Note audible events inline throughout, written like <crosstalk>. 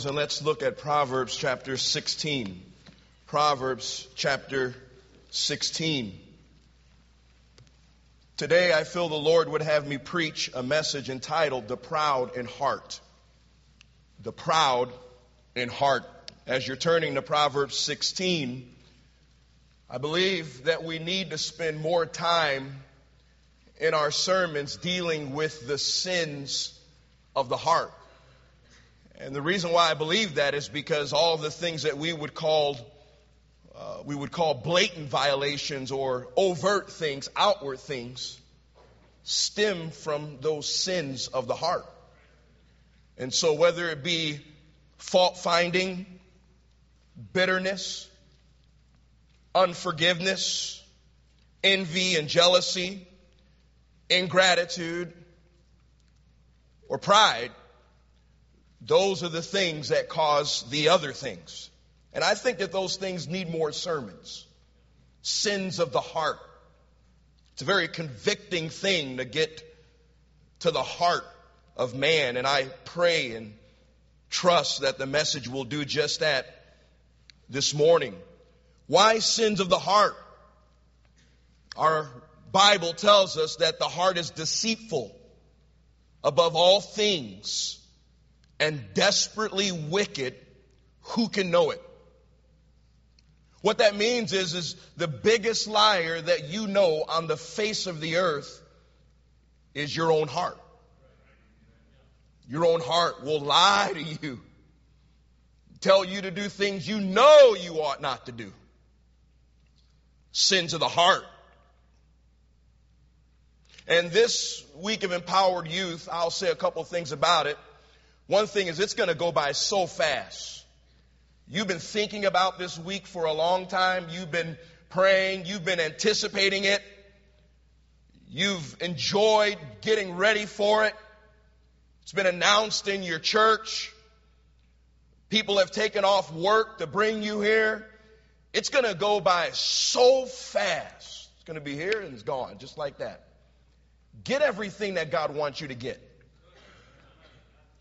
Bibles and let's look at Proverbs chapter 16. Proverbs chapter 16. Today I feel the Lord would have me preach a message entitled The Proud in Heart. The Proud in Heart. As you're turning to Proverbs 16, I believe that we need to spend more time in our sermons dealing with the sins of the heart. And the reason why I believe that is because all the things that we would call uh, we would call blatant violations or overt things, outward things, stem from those sins of the heart. And so, whether it be fault finding, bitterness, unforgiveness, envy and jealousy, ingratitude, or pride, those are the things that cause the other things. And I think that those things need more sermons. Sins of the heart. It's a very convicting thing to get to the heart of man. And I pray and trust that the message will do just that this morning. Why sins of the heart? Our Bible tells us that the heart is deceitful above all things and desperately wicked, who can know it? What that means is, is the biggest liar that you know on the face of the earth is your own heart. Your own heart will lie to you, tell you to do things you know you ought not to do. Sins of the heart. And this week of empowered youth, I'll say a couple things about it. One thing is it's going to go by so fast. You've been thinking about this week for a long time. You've been praying. You've been anticipating it. You've enjoyed getting ready for it. It's been announced in your church. People have taken off work to bring you here. It's going to go by so fast. It's going to be here and it's gone, just like that. Get everything that God wants you to get.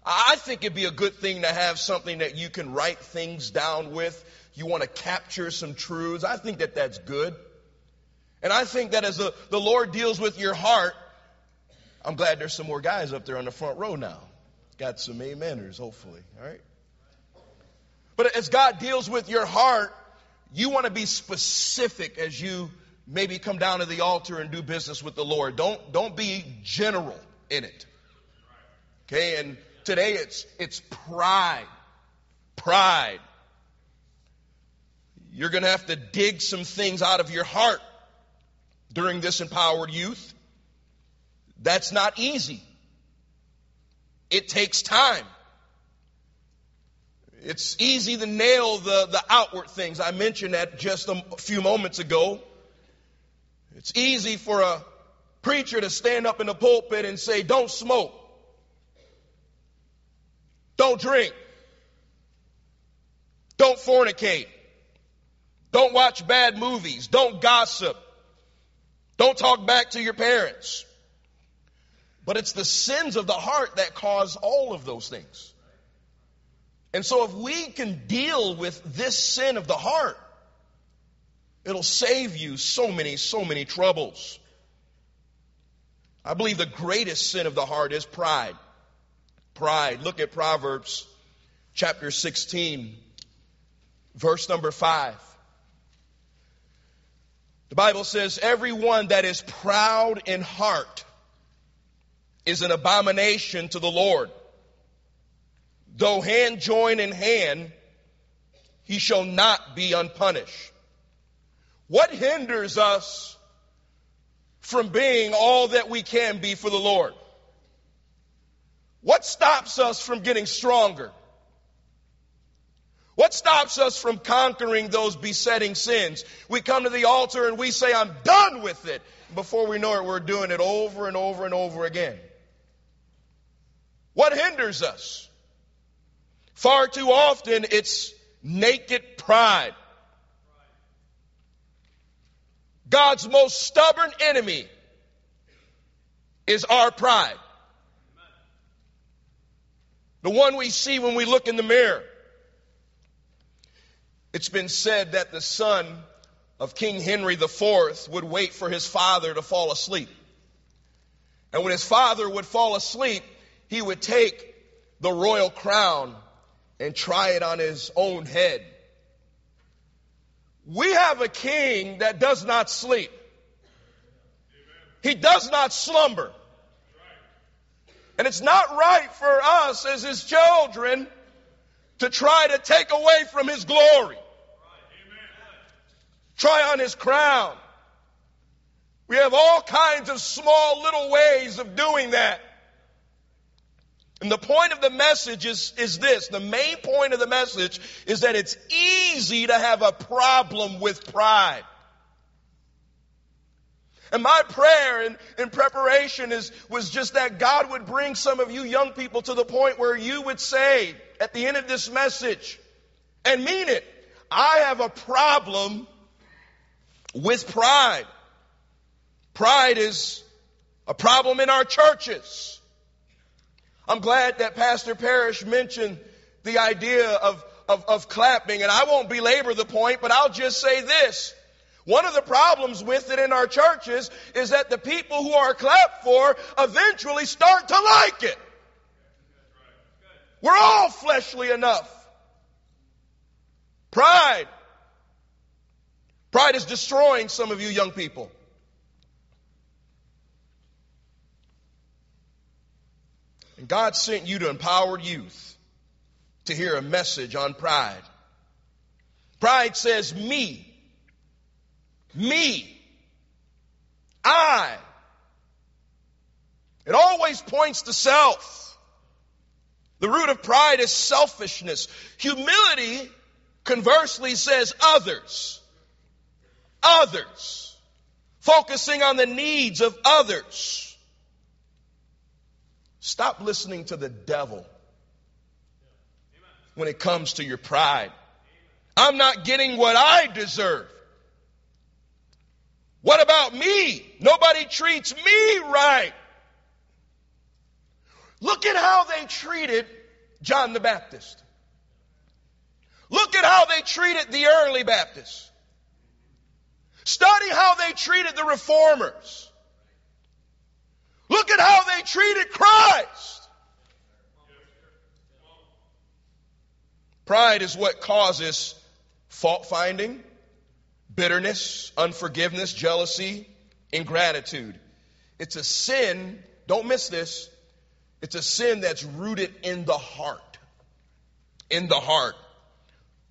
I think it'd be a good thing to have something that you can write things down with. You want to capture some truths. I think that that's good. And I think that as the, the Lord deals with your heart, I'm glad there's some more guys up there on the front row now. Got some ameners, hopefully. All right. But as God deals with your heart, you want to be specific as you maybe come down to the altar and do business with the Lord. Don't, don't be general in it. Okay. And Today it's, it's pride. Pride. You're going to have to dig some things out of your heart during this empowered youth. That's not easy. It takes time. It's easy to nail the, the outward things. I mentioned that just a few moments ago. It's easy for a preacher to stand up in the pulpit and say, don't smoke. Don't drink. Don't fornicate. Don't watch bad movies. Don't gossip. Don't talk back to your parents. But it's the sins of the heart that cause all of those things. And so if we can deal with this sin of the heart, it'll save you so many, so many troubles. I believe the greatest sin of the heart is pride pride. Look at Proverbs chapter 16, verse number 5. The Bible says, Everyone that is proud in heart is an abomination to the Lord. Though hand join in hand, he shall not be unpunished. What hinders us from being all that we can be for the Lord? What stops us from getting stronger? What stops us from conquering those besetting sins? We come to the altar and we say, I'm done with it. Before we know it, we're doing it over and over and over again. What hinders us? Far too often, it's naked pride. God's most stubborn enemy is our pride. The one we see when we look in the mirror. It's been said that the son of King Henry IV would wait for his father to fall asleep. And when his father would fall asleep, he would take the royal crown and try it on his own head. We have a king that does not sleep. He does not slumber. And it's not right for us as his children to try to take away from his glory. Try on his crown. We have all kinds of small little ways of doing that. And the point of the message is, is this. The main point of the message is that it's easy to have a problem with pride. And my prayer in, in preparation is, was just that God would bring some of you young people to the point where you would say at the end of this message and mean it, I have a problem with pride. Pride is a problem in our churches. I'm glad that Pastor Parrish mentioned the idea of, of, of clapping, and I won't belabor the point, but I'll just say this. One of the problems with it in our churches is that the people who are clapped for eventually start to like it. We're all fleshly enough. Pride. Pride is destroying some of you young people. And God sent you to empower youth to hear a message on pride. Pride says me. Me. I. It always points to self. The root of pride is selfishness. Humility, conversely, says others. Others. Focusing on the needs of others. Stop listening to the devil when it comes to your pride. I'm not getting what I deserve. What about me? Nobody treats me right. Look at how they treated John the Baptist. Look at how they treated the early Baptists. Study how they treated the reformers. Look at how they treated Christ. Pride is what causes fault finding, bitterness, unforgiveness, jealousy, ingratitude. It's a sin, don't miss this, it's a sin that's rooted in the heart. In the heart.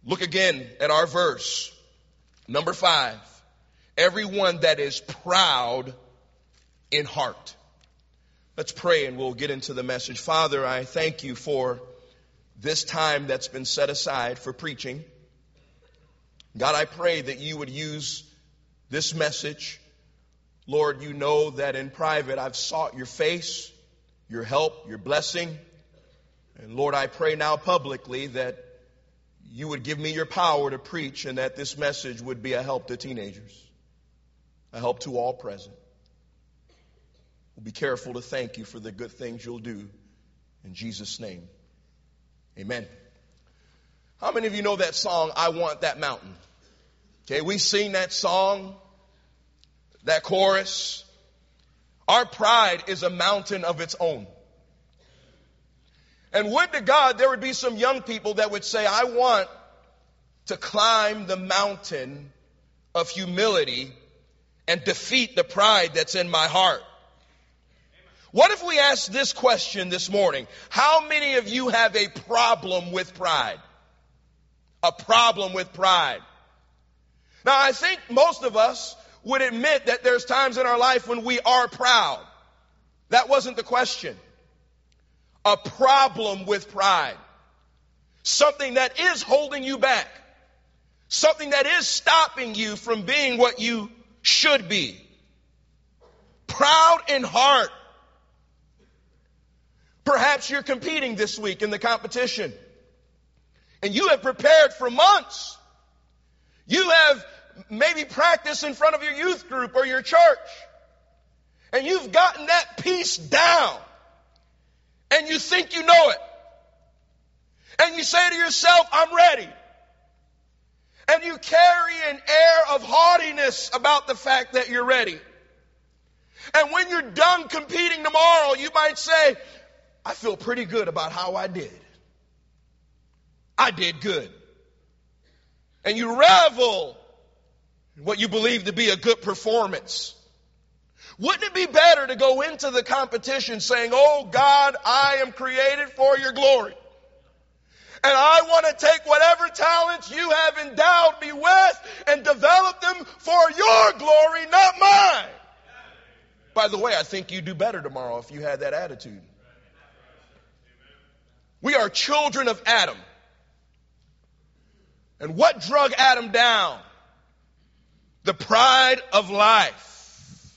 Look again at our verse. Number five. Everyone that is proud in heart. Let's pray and we'll get into the message. Father, I thank you for this time that's been set aside for preaching. God, I pray that you would use this message. Lord, you know that in private I've sought your face, your help, your blessing. And Lord, I pray now publicly that you would give me your power to preach and that this message would be a help to teenagers, a help to all present. We'll be careful to thank you for the good things you'll do. In Jesus' name, amen. How many of you know that song, I Want That Mountain? Okay, we sing that song, that chorus. Our pride is a mountain of its own. And would to God there would be some young people that would say, I want to climb the mountain of humility and defeat the pride that's in my heart. What if we ask this question this morning? How many of you have a problem with pride? A problem with pride. Now, I think most of us would admit that there's times in our life when we are proud. That wasn't the question. A problem with pride. Something that is holding you back. Something that is stopping you from being what you should be. Proud in heart. Perhaps you're competing this week in the competition. And you have prepared for months. You have maybe practice in front of your youth group or your church. And you've gotten that piece down. And you think you know it. And you say to yourself, I'm ready. And you carry an air of haughtiness about the fact that you're ready. And when you're done competing tomorrow, you might say, I feel pretty good about how I did. I did good. And you revel what you believe to be a good performance. Wouldn't it be better to go into the competition saying, Oh God, I am created for your glory. And I want to take whatever talents you have endowed me with and develop them for your glory, not mine. By the way, I think you'd do better tomorrow if you had that attitude. We are children of Adam. And what drug Adam down? The pride of life.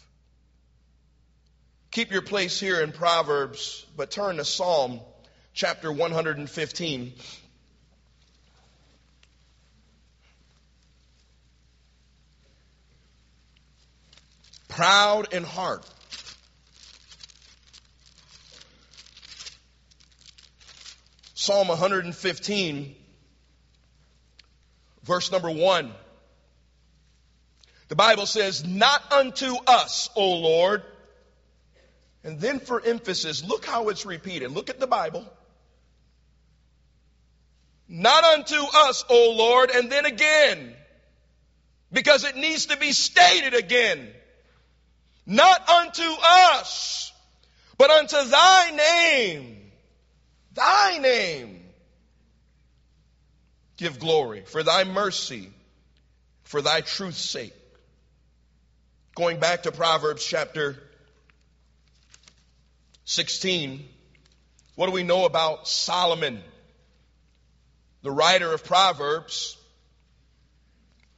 Keep your place here in Proverbs, but turn to Psalm chapter 115. Proud in heart. Psalm 115, verse number 1. The Bible says, Not unto us, O Lord, and then for emphasis, look how it's repeated. Look at the Bible. Not unto us, O Lord, and then again, because it needs to be stated again. Not unto us, but unto thy name, thy name, give glory for thy mercy, for thy truth's sake. Going back to Proverbs chapter 16. What do we know about Solomon, the writer of Proverbs,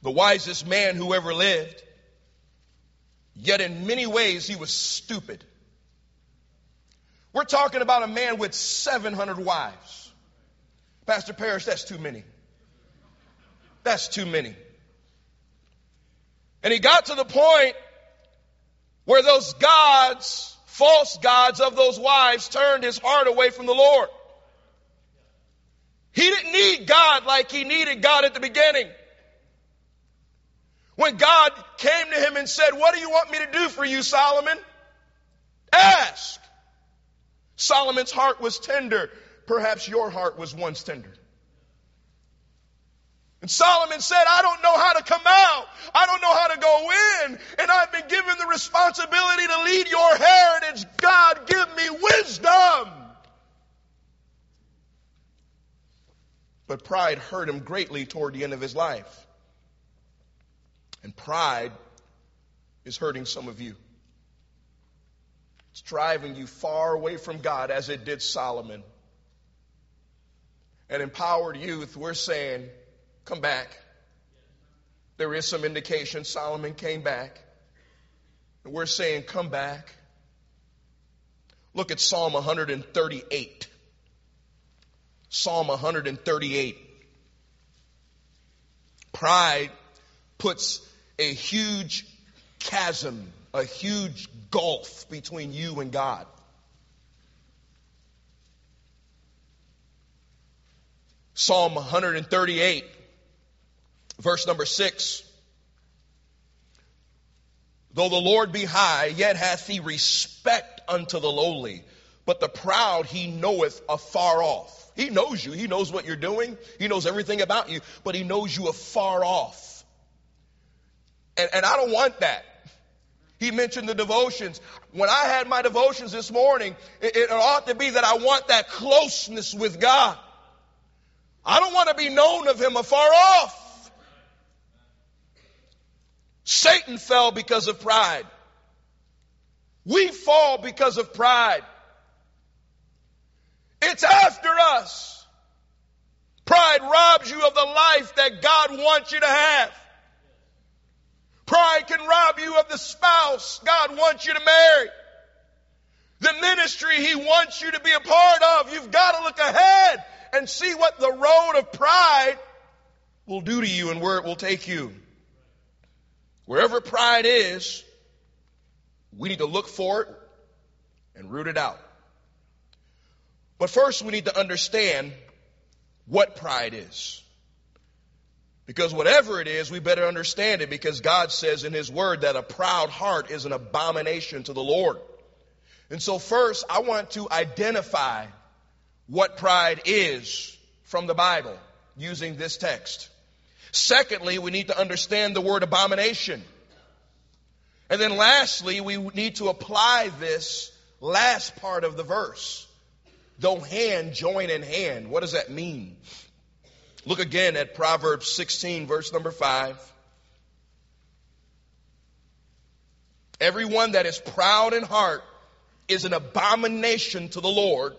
the wisest man who ever lived? Yet in many ways he was stupid. We're talking about a man with 700 wives. Pastor Parrish, that's too many. That's too many. And he got to the point where those gods false gods of those wives turned his heart away from the Lord. He didn't need God like he needed God at the beginning. When God came to him and said, What do you want me to do for you, Solomon? Ask. Solomon's heart was tender. Perhaps your heart was once tender. And Solomon said, I don't know how to come out. I don't know how to go in. And I've been given the responsibility to lead your heritage. God, give me wisdom. But pride hurt him greatly toward the end of his life. And pride is hurting some of you. It's driving you far away from God as it did Solomon. And empowered youth, we're saying, come back. There is some indication Solomon came back. And we're saying, come back. Look at Psalm 138. Psalm 138. Pride puts a huge chasm, a huge gulf between you and God. Psalm 138 Verse number six. Though the Lord be high, yet hath he respect unto the lowly, but the proud he knoweth afar off. He knows you. He knows what you're doing. He knows everything about you, but he knows you afar off. And, and I don't want that. He mentioned the devotions. When I had my devotions this morning, it, it ought to be that I want that closeness with God. I don't want to be known of him afar off. Satan fell because of pride. We fall because of pride. It's after us. Pride robs you of the life that God wants you to have. Pride can rob you of the spouse God wants you to marry. The ministry He wants you to be a part of. You've got to look ahead and see what the road of pride will do to you and where it will take you. Wherever pride is, we need to look for it and root it out. But first, we need to understand what pride is. Because whatever it is, we better understand it because God says in His Word that a proud heart is an abomination to the Lord. And so first, I want to identify what pride is from the Bible using this text. Secondly, we need to understand the word abomination. And then lastly, we need to apply this last part of the verse. Though hand join in hand. What does that mean? Look again at Proverbs 16, verse number 5. Everyone that is proud in heart is an abomination to the Lord.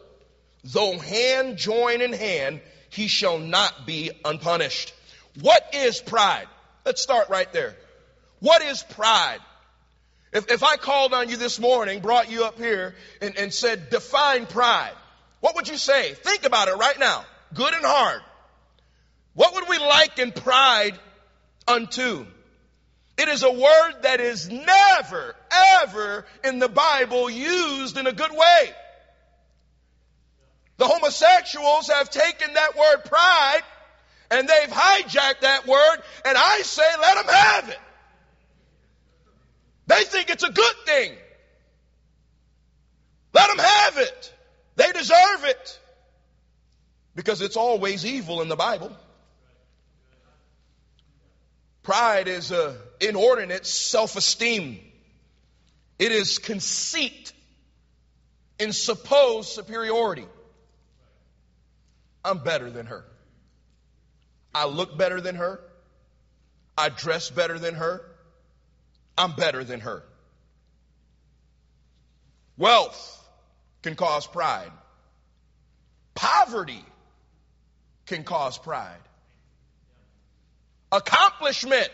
Though hand join in hand, he shall not be unpunished. What is pride? Let's start right there. What is pride? If, if I called on you this morning, brought you up here, and, and said, define pride, what would you say? Think about it right now. Good and hard. What would we liken pride unto? It is a word that is never, ever in the Bible used in a good way. The homosexuals have taken that word pride and they've hijacked that word and I say let them have it. They think it's a good thing. Let them have it. They deserve it. Because it's always evil in the Bible. Pride is a inordinate self-esteem. It is conceit in supposed superiority. I'm better than her. I look better than her. I dress better than her. I'm better than her. Wealth can cause pride. Poverty can cause pride. Accomplishment.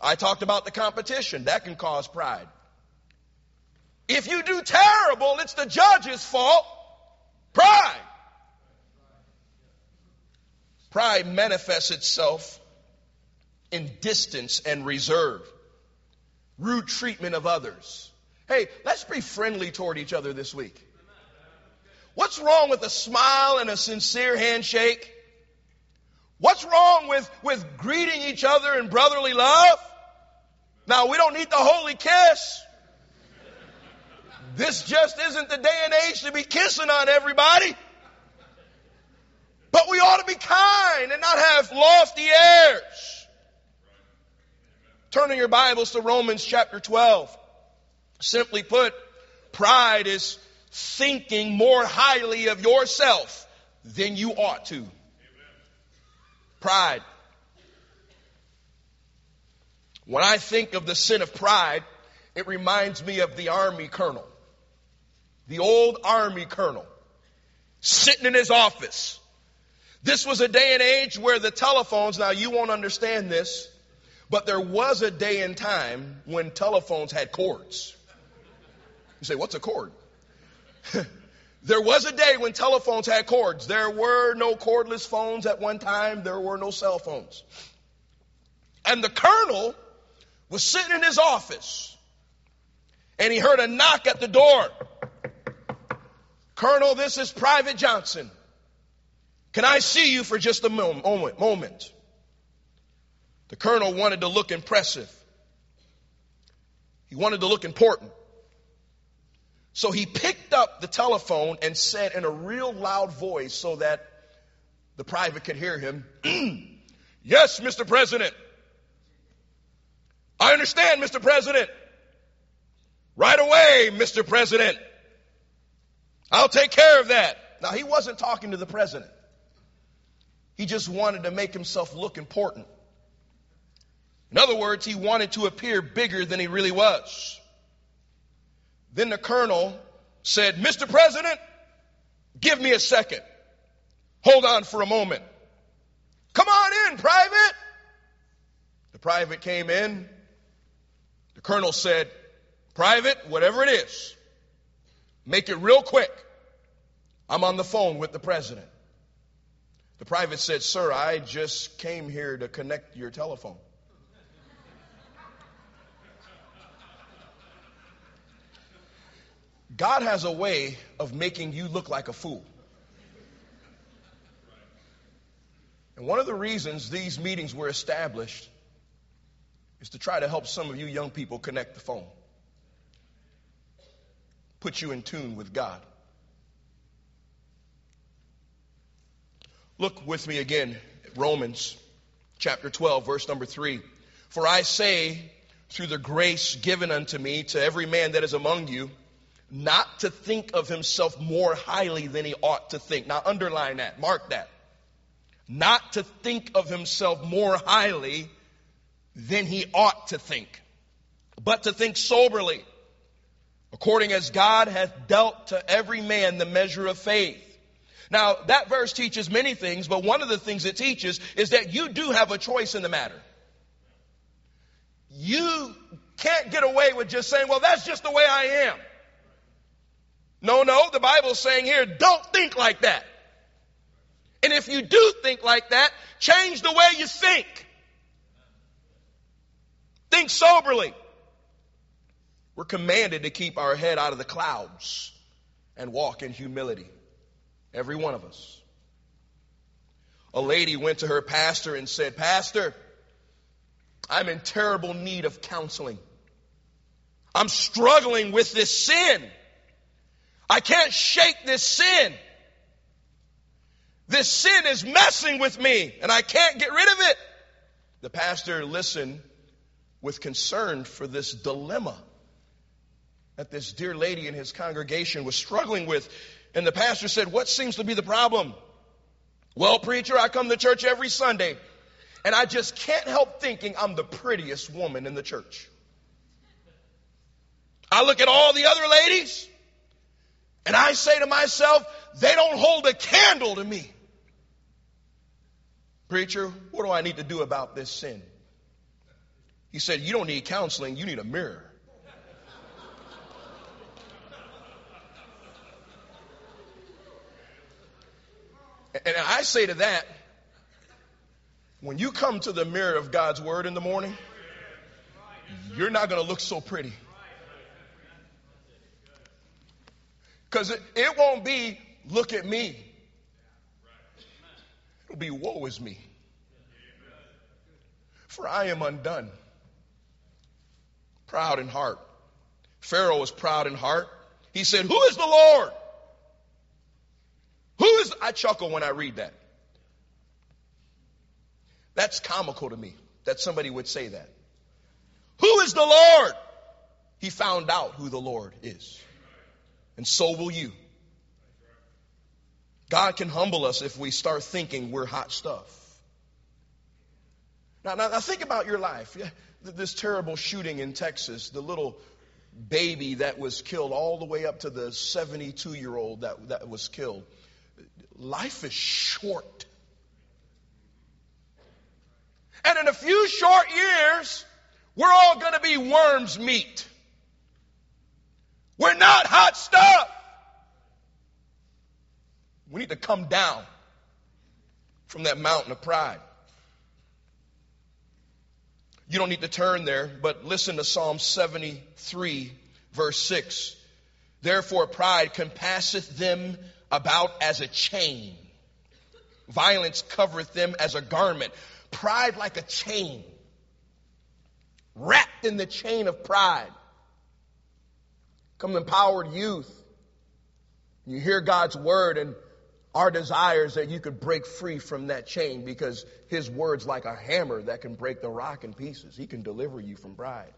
I talked about the competition. That can cause pride. If you do terrible, it's the judge's fault. Pride. Pride manifests itself in distance and reserve, rude treatment of others. Hey, let's be friendly toward each other this week. What's wrong with a smile and a sincere handshake? What's wrong with, with greeting each other in brotherly love? Now, we don't need the holy kiss. This just isn't the day and age to be kissing on everybody. But we ought to be kind and not have lofty airs. Turning your Bibles to Romans chapter 12. Simply put, pride is thinking more highly of yourself than you ought to. Pride. When I think of the sin of pride, it reminds me of the army colonel. The old army colonel sitting in his office this was a day and age where the telephones, now you won't understand this, but there was a day and time when telephones had cords. You say, what's a cord? <laughs> there was a day when telephones had cords. There were no cordless phones at one time. There were no cell phones. And the colonel was sitting in his office and he heard a knock at the door. Colonel, this is Private Johnson. Can I see you for just a moment? moment? The colonel wanted to look impressive. He wanted to look important. So he picked up the telephone and said in a real loud voice so that the private could hear him, <clears throat> Yes, Mr. President. I understand, Mr. President. Right away, Mr. President. I'll take care of that. Now, he wasn't talking to the president. He just wanted to make himself look important. In other words, he wanted to appear bigger than he really was. Then the colonel said, Mr. President, give me a second. Hold on for a moment. Come on in, private. The private came in. The colonel said, Private, whatever it is, make it real quick. I'm on the phone with the president. The private said, Sir, I just came here to connect your telephone. God has a way of making you look like a fool. And one of the reasons these meetings were established is to try to help some of you young people connect the phone, put you in tune with God. Look with me again, Romans chapter 12, verse number 3. For I say, through the grace given unto me, to every man that is among you, not to think of himself more highly than he ought to think. Now, underline that, mark that. Not to think of himself more highly than he ought to think, but to think soberly, according as God hath dealt to every man the measure of faith. Now, that verse teaches many things, but one of the things it teaches is that you do have a choice in the matter. You can't get away with just saying, well, that's just the way I am. No, no, the Bible's saying here, don't think like that. And if you do think like that, change the way you think. Think soberly. We're commanded to keep our head out of the clouds and walk in humility. Every one of us. A lady went to her pastor and said, Pastor, I'm in terrible need of counseling. I'm struggling with this sin. I can't shake this sin. This sin is messing with me and I can't get rid of it. The pastor listened with concern for this dilemma that this dear lady in his congregation was struggling with. And the pastor said, What seems to be the problem? Well, preacher, I come to church every Sunday and I just can't help thinking I'm the prettiest woman in the church. I look at all the other ladies and I say to myself, they don't hold a candle to me. Preacher, what do I need to do about this sin? He said, You don't need counseling, you need a mirror. And I say to that, when you come to the mirror of God's Word in the morning, you're not going to look so pretty. Because it, it won't be, look at me. It'll be, woe is me. For I am undone, proud in heart. Pharaoh was proud in heart. He said, Who is the Lord? Who is, I chuckle when I read that. That's comical to me that somebody would say that. Who is the Lord? He found out who the Lord is. And so will you. God can humble us if we start thinking we're hot stuff. Now, now, now think about your life. This terrible shooting in Texas, the little baby that was killed, all the way up to the 72 year old that, that was killed. Life is short. And in a few short years, we're all going to be worms' meat. We're not hot stuff. We need to come down from that mountain of pride. You don't need to turn there, but listen to Psalm 73, verse 6. Therefore, pride compasseth them about as a chain. Violence covereth them as a garment. Pride like a chain. Wrapped in the chain of pride. Come empowered youth. You hear God's word and our desires that you could break free from that chain because his word's like a hammer that can break the rock in pieces. He can deliver you from pride.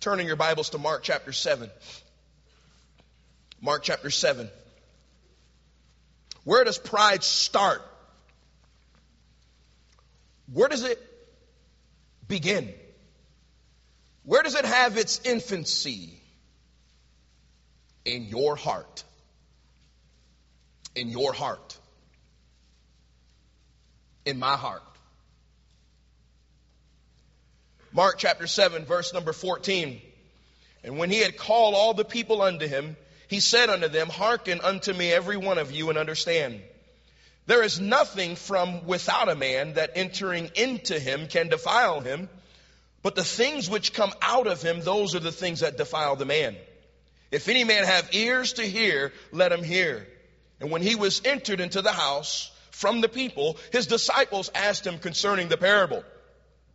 Turning your Bibles to Mark chapter 7. Mark chapter 7. Where does pride start? Where does it begin? Where does it have its infancy? In your heart. In your heart. In my heart. Mark chapter 7, verse number 14. And when he had called all the people unto him, he said unto them, Hearken unto me, every one of you, and understand. There is nothing from without a man that entering into him can defile him, but the things which come out of him, those are the things that defile the man. If any man have ears to hear, let him hear. And when he was entered into the house, from the people, his disciples asked him concerning the parable.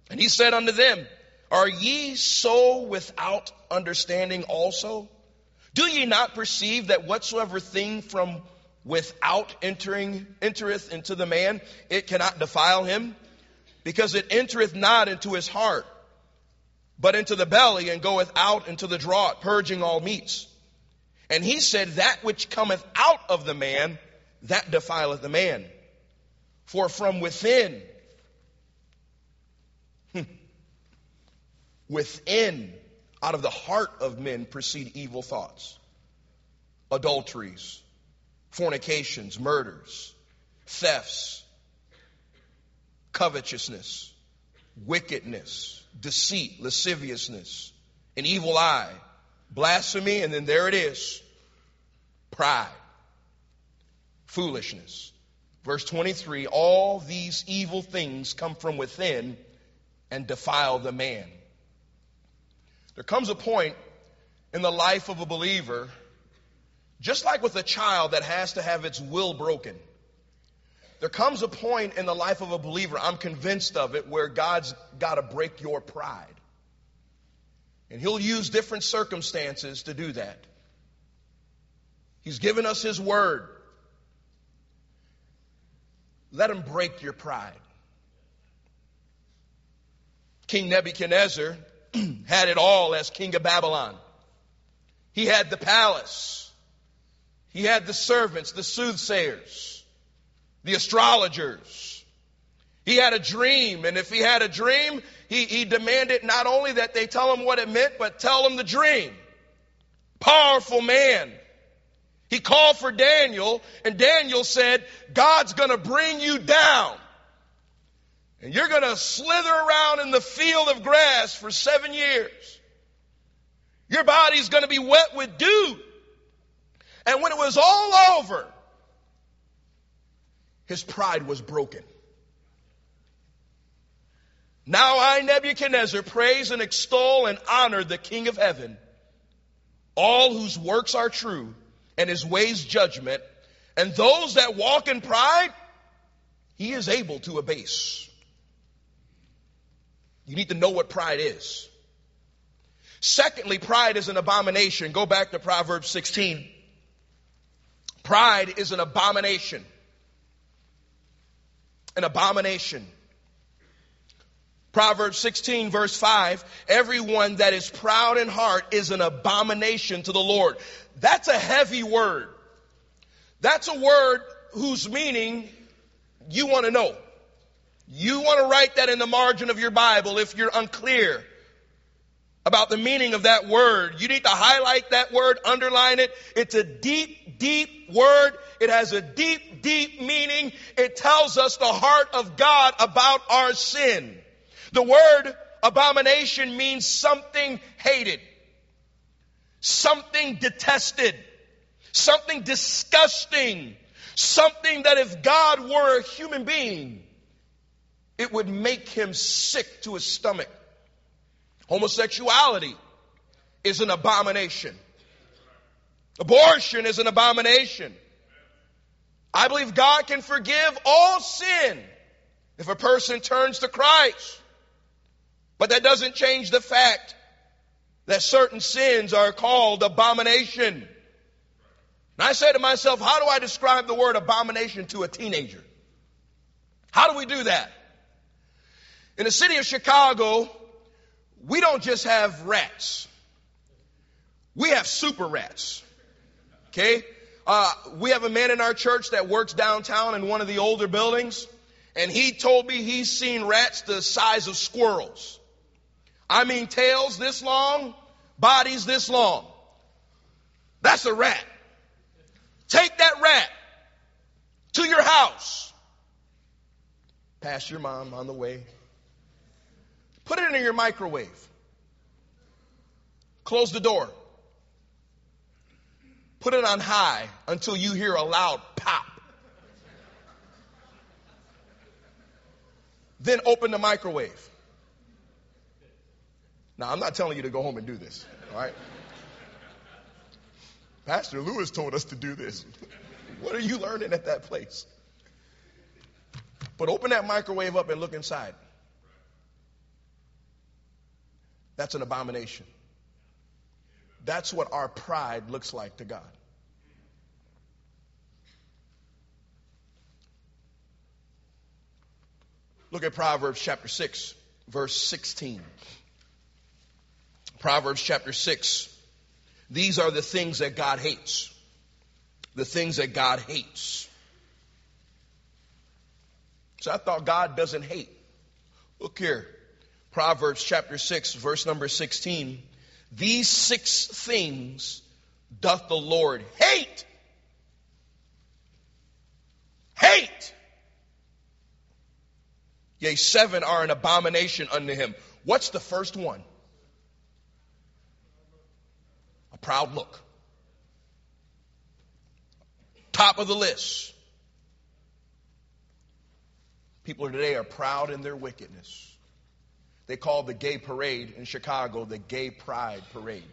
And he said unto them, Are ye so without understanding also? Do ye not perceive that whatsoever thing from without entering entereth into the man, it cannot defile him? Because it entereth not into his heart, but into the belly, and goeth out into the draught, purging all meats. And he said, That which cometh out of the man, that defileth the man. For from within, <laughs> within, out of the heart of men proceed evil thoughts, adulteries, fornications, murders, thefts, covetousness, wickedness, deceit, lasciviousness, an evil eye, blasphemy, and then there it is pride, foolishness. Verse 23 all these evil things come from within and defile the man. There comes a point in the life of a believer, just like with a child that has to have its will broken. There comes a point in the life of a believer, I'm convinced of it, where God's got to break your pride. And He'll use different circumstances to do that. He's given us His Word. Let Him break your pride. King Nebuchadnezzar <clears throat> had it all as king of Babylon. He had the palace. He had the servants, the soothsayers, the astrologers. He had a dream, and if he had a dream, he, he demanded not only that they tell him what it meant, but tell him the dream. Powerful man. He called for Daniel, and Daniel said, God's gonna bring you down. And you're going to slither around in the field of grass for seven years. Your body's going to be wet with dew. And when it was all over, his pride was broken. Now I, Nebuchadnezzar, praise and extol and honor the King of heaven, all whose works are true and his ways judgment, and those that walk in pride, he is able to abase. You need to know what pride is. Secondly, pride is an abomination. Go back to Proverbs 16. Pride is an abomination. An abomination. Proverbs 16 verse 5, everyone that is proud in heart is an abomination to the Lord. That's a heavy word. That's a word whose meaning you want to know. You want to write that in the margin of your Bible if you're unclear about the meaning of that word. You need to highlight that word, underline it. It's a deep, deep word. It has a deep, deep meaning. It tells us the heart of God about our sin. The word abomination means something hated, something detested, something disgusting, something that if God were a human being, it would make him sick to his stomach. Homosexuality is an abomination. Abortion is an abomination. I believe God can forgive all sin if a person turns to Christ. But that doesn't change the fact that certain sins are called abomination. And I say to myself, how do I describe the word abomination to a teenager? How do we do that? In the city of Chicago, we don't just have rats. We have super rats. Okay? Uh, we have a man in our church that works downtown in one of the older buildings, and he told me he's seen rats the size of squirrels. I mean, tails this long, bodies this long. That's a rat. Take that rat to your house. Pass your mom on the way. Put it in your microwave. Close the door. Put it on high until you hear a loud pop. Then open the microwave. Now, I'm not telling you to go home and do this, all right? Pastor Lewis told us to do this. what are you learning at that place? But open that microwave up and look inside. That's an abomination. That's what our pride looks like to God. Look at Proverbs chapter 6, verse 16. Proverbs chapter 6. These are the things that God hates. The things that God hates. So I thought God doesn't hate. Look here. Proverbs chapter 6, verse number 16. These six things doth the Lord hate. Hate. Yea, seven are an abomination unto him. What's the first one? A proud look. Top of the list. People today are proud in their wickedness. They call the gay parade in Chicago the gay pride parade.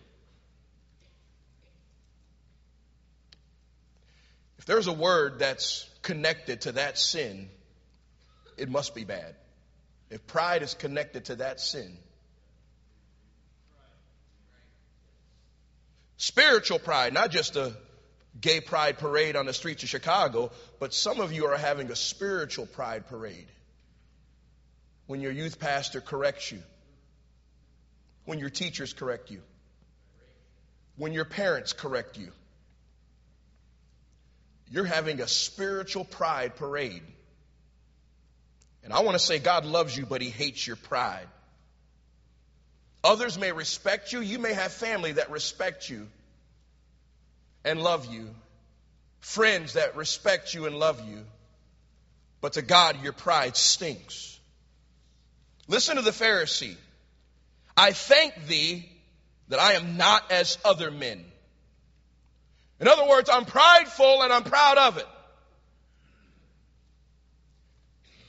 If there's a word that's connected to that sin, it must be bad. If pride is connected to that sin, spiritual pride, not just a gay pride parade on the streets of Chicago, but some of you are having a spiritual pride parade. When your youth pastor corrects you, when your teachers correct you, when your parents correct you, you're having a spiritual pride parade. And I want to say God loves you, but He hates your pride. Others may respect you. You may have family that respect you and love you, friends that respect you and love you, but to God, your pride stinks. Listen to the Pharisee. I thank thee that I am not as other men. In other words, I'm prideful and I'm proud of it.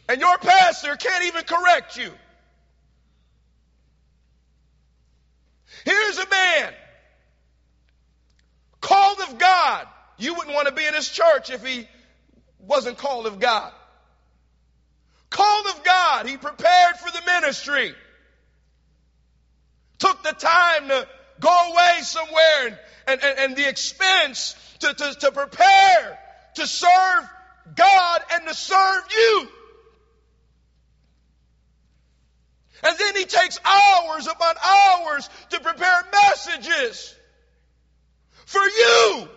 And your pastor can't even correct you. Here's a man called of God. You wouldn't want to be in his church if he wasn't called of God. Called of God. He prepared for the ministry. Took the time to go away somewhere and, and, and, and the expense to, to, to prepare to serve God and to serve you. And then he takes hours upon hours to prepare messages for you.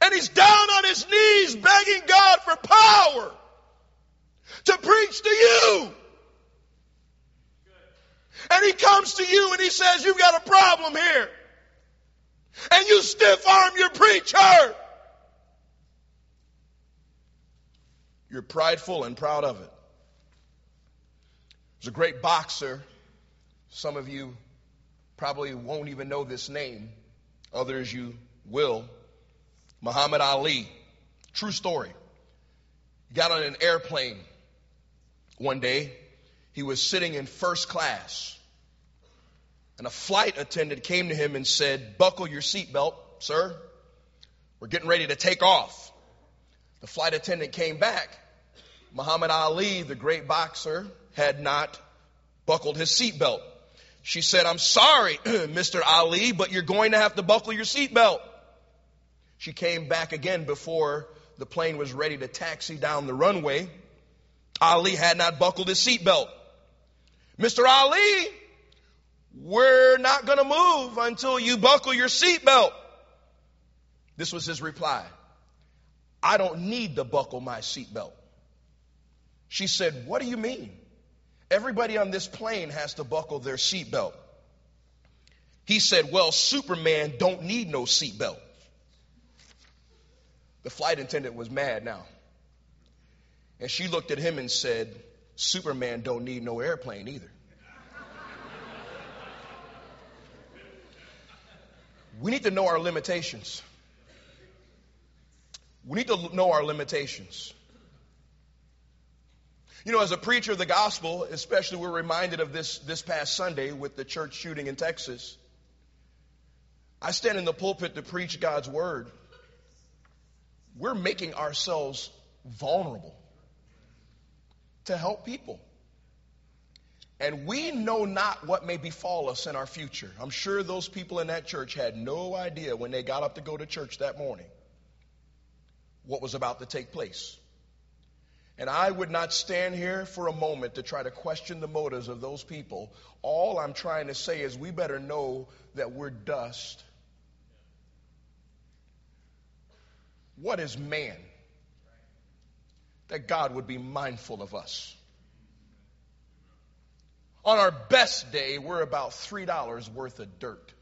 And he's down on his knees begging God for power to preach to you. And he comes to you and he says, You've got a problem here. And you stiff arm your preacher. You're prideful and proud of it. There's a great boxer. Some of you probably won't even know this name. Others you will. Muhammad Ali. True story. He got on an airplane one day. He was sitting in first class. And a flight attendant came to him and said, Buckle your seatbelt, sir. We're getting ready to take off. The flight attendant came back. Muhammad Ali, the great boxer, had not buckled his seatbelt. She said, I'm sorry, <clears throat> Mr. Ali, but you're going to have to buckle your seatbelt. She came back again before the plane was ready to taxi down the runway. Ali had not buckled his seatbelt. Mr. Ali, we're not going to move until you buckle your seatbelt. This was his reply. I don't need to buckle my seatbelt. She said, What do you mean? Everybody on this plane has to buckle their seatbelt. He said, Well, Superman don't need no seatbelt. The flight attendant was mad now. And she looked at him and said, Superman don't need no airplane either. we need to know our limitations. We need to know our limitations. You know, as a preacher of the gospel, especially we're reminded of this this past Sunday with the church shooting in Texas. I stand in the pulpit to preach God's word. We're making ourselves vulnerable. To help people. And we know not what may befall us in our future. I'm sure those people in that church had no idea when they got up to go to church that morning what was about to take place. And I would not stand here for a moment to try to question the motives of those people. All I'm trying to say is we better know that we're dust. What is man? That God would be mindful of us. On our best day, we're about $3 worth of dirt.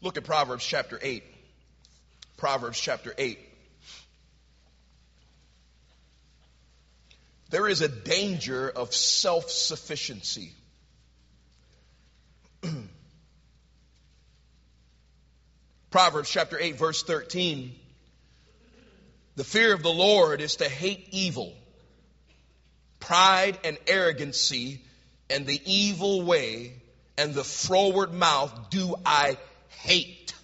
Look at Proverbs chapter 8. Proverbs chapter 8. There is a danger of self sufficiency. Proverbs chapter 8, verse 13. The fear of the Lord is to hate evil, pride and arrogancy, and the evil way, and the froward mouth do I hate.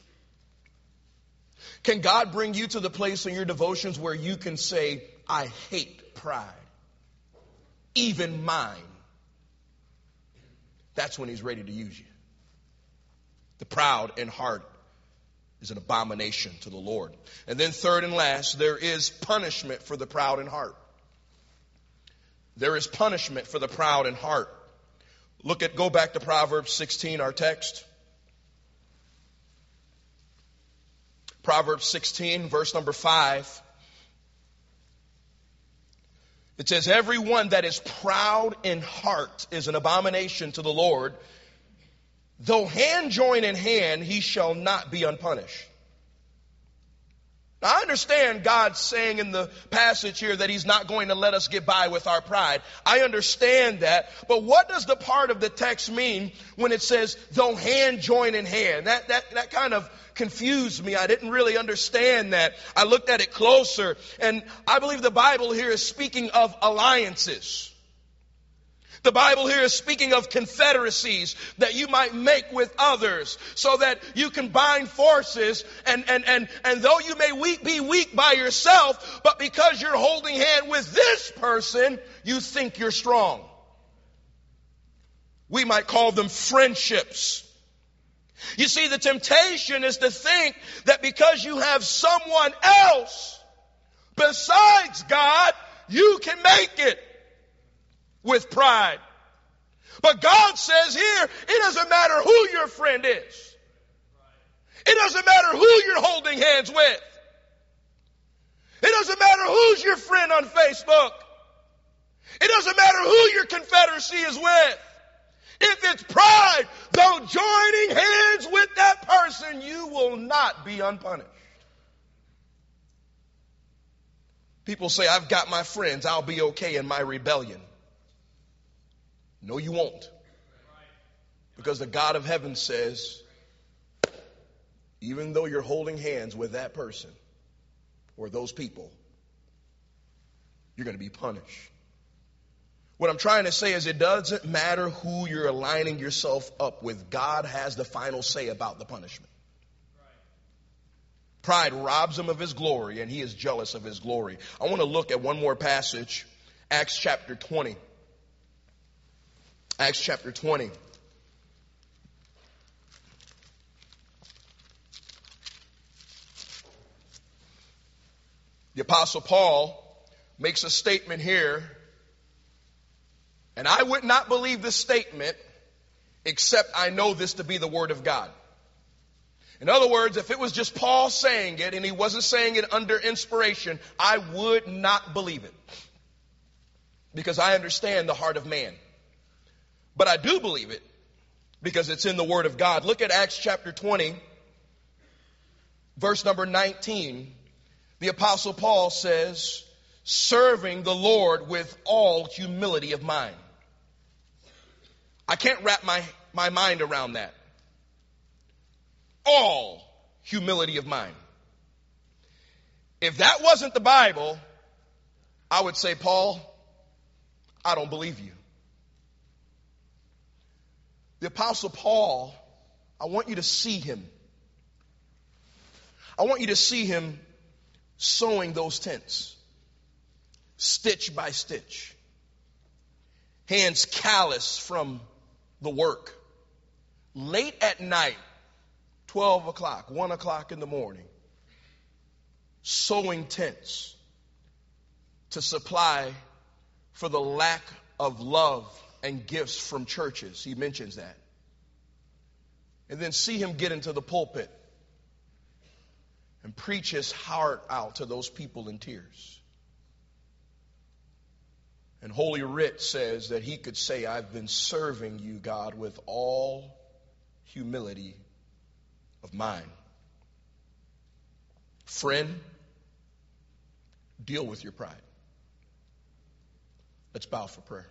Can God bring you to the place in your devotions where you can say, I hate pride, even mine? That's when He's ready to use you. The proud in heart is an abomination to the Lord. And then, third and last, there is punishment for the proud in heart. There is punishment for the proud in heart. Look at, go back to Proverbs 16, our text. Proverbs 16, verse number 5. It says, Everyone that is proud in heart is an abomination to the Lord. Though hand join in hand, he shall not be unpunished. Now, I understand God saying in the passage here that He's not going to let us get by with our pride. I understand that. But what does the part of the text mean when it says, though hand join in hand? That, that, that kind of confused me. I didn't really understand that. I looked at it closer, and I believe the Bible here is speaking of alliances. The Bible here is speaking of confederacies that you might make with others so that you can bind forces and, and, and, and though you may weak, be weak by yourself, but because you're holding hand with this person, you think you're strong. We might call them friendships. You see, the temptation is to think that because you have someone else besides God, you can make it with pride. But God says here, it doesn't matter who your friend is. It doesn't matter who you're holding hands with. It doesn't matter who's your friend on Facebook. It doesn't matter who your confederacy is with. If it's pride, though joining hands with that person, you will not be unpunished. People say, I've got my friends, I'll be okay in my rebellion. No, you won't. Because the God of heaven says, even though you're holding hands with that person or those people, you're going to be punished. What I'm trying to say is it doesn't matter who you're aligning yourself up with. God has the final say about the punishment. Pride robs him of his glory and he is jealous of his glory. I want to look at one more passage, Acts chapter 20. Acts chapter 20. The Apostle Paul makes a statement here, and I would not believe this statement except I know this to be the Word of God. In other words, if it was just Paul saying it and he wasn't saying it under inspiration, I would not believe it. Because I understand the heart of man. But I do believe it because it's in the Word of God. Look at Acts chapter 20, verse number 19. The Apostle Paul says, serving the Lord with all humility of mind. I can't wrap my, my mind around that. All humility of mind. If that wasn't the Bible, I would say, Paul, I don't believe you. The Apostle Paul, I want you to see him. I want you to see him sewing those tents, stitch by stitch, hands callous from the work. Late at night, 12 o'clock, 1 o'clock in the morning, sewing tents to supply for the lack of love and gifts from churches. He mentions that. And then see him get into the pulpit and preach his heart out to those people in tears. And Holy Writ says that he could say, I've been serving you, God, with all humility of mine. Friend, deal with your pride. Let's bow for prayer.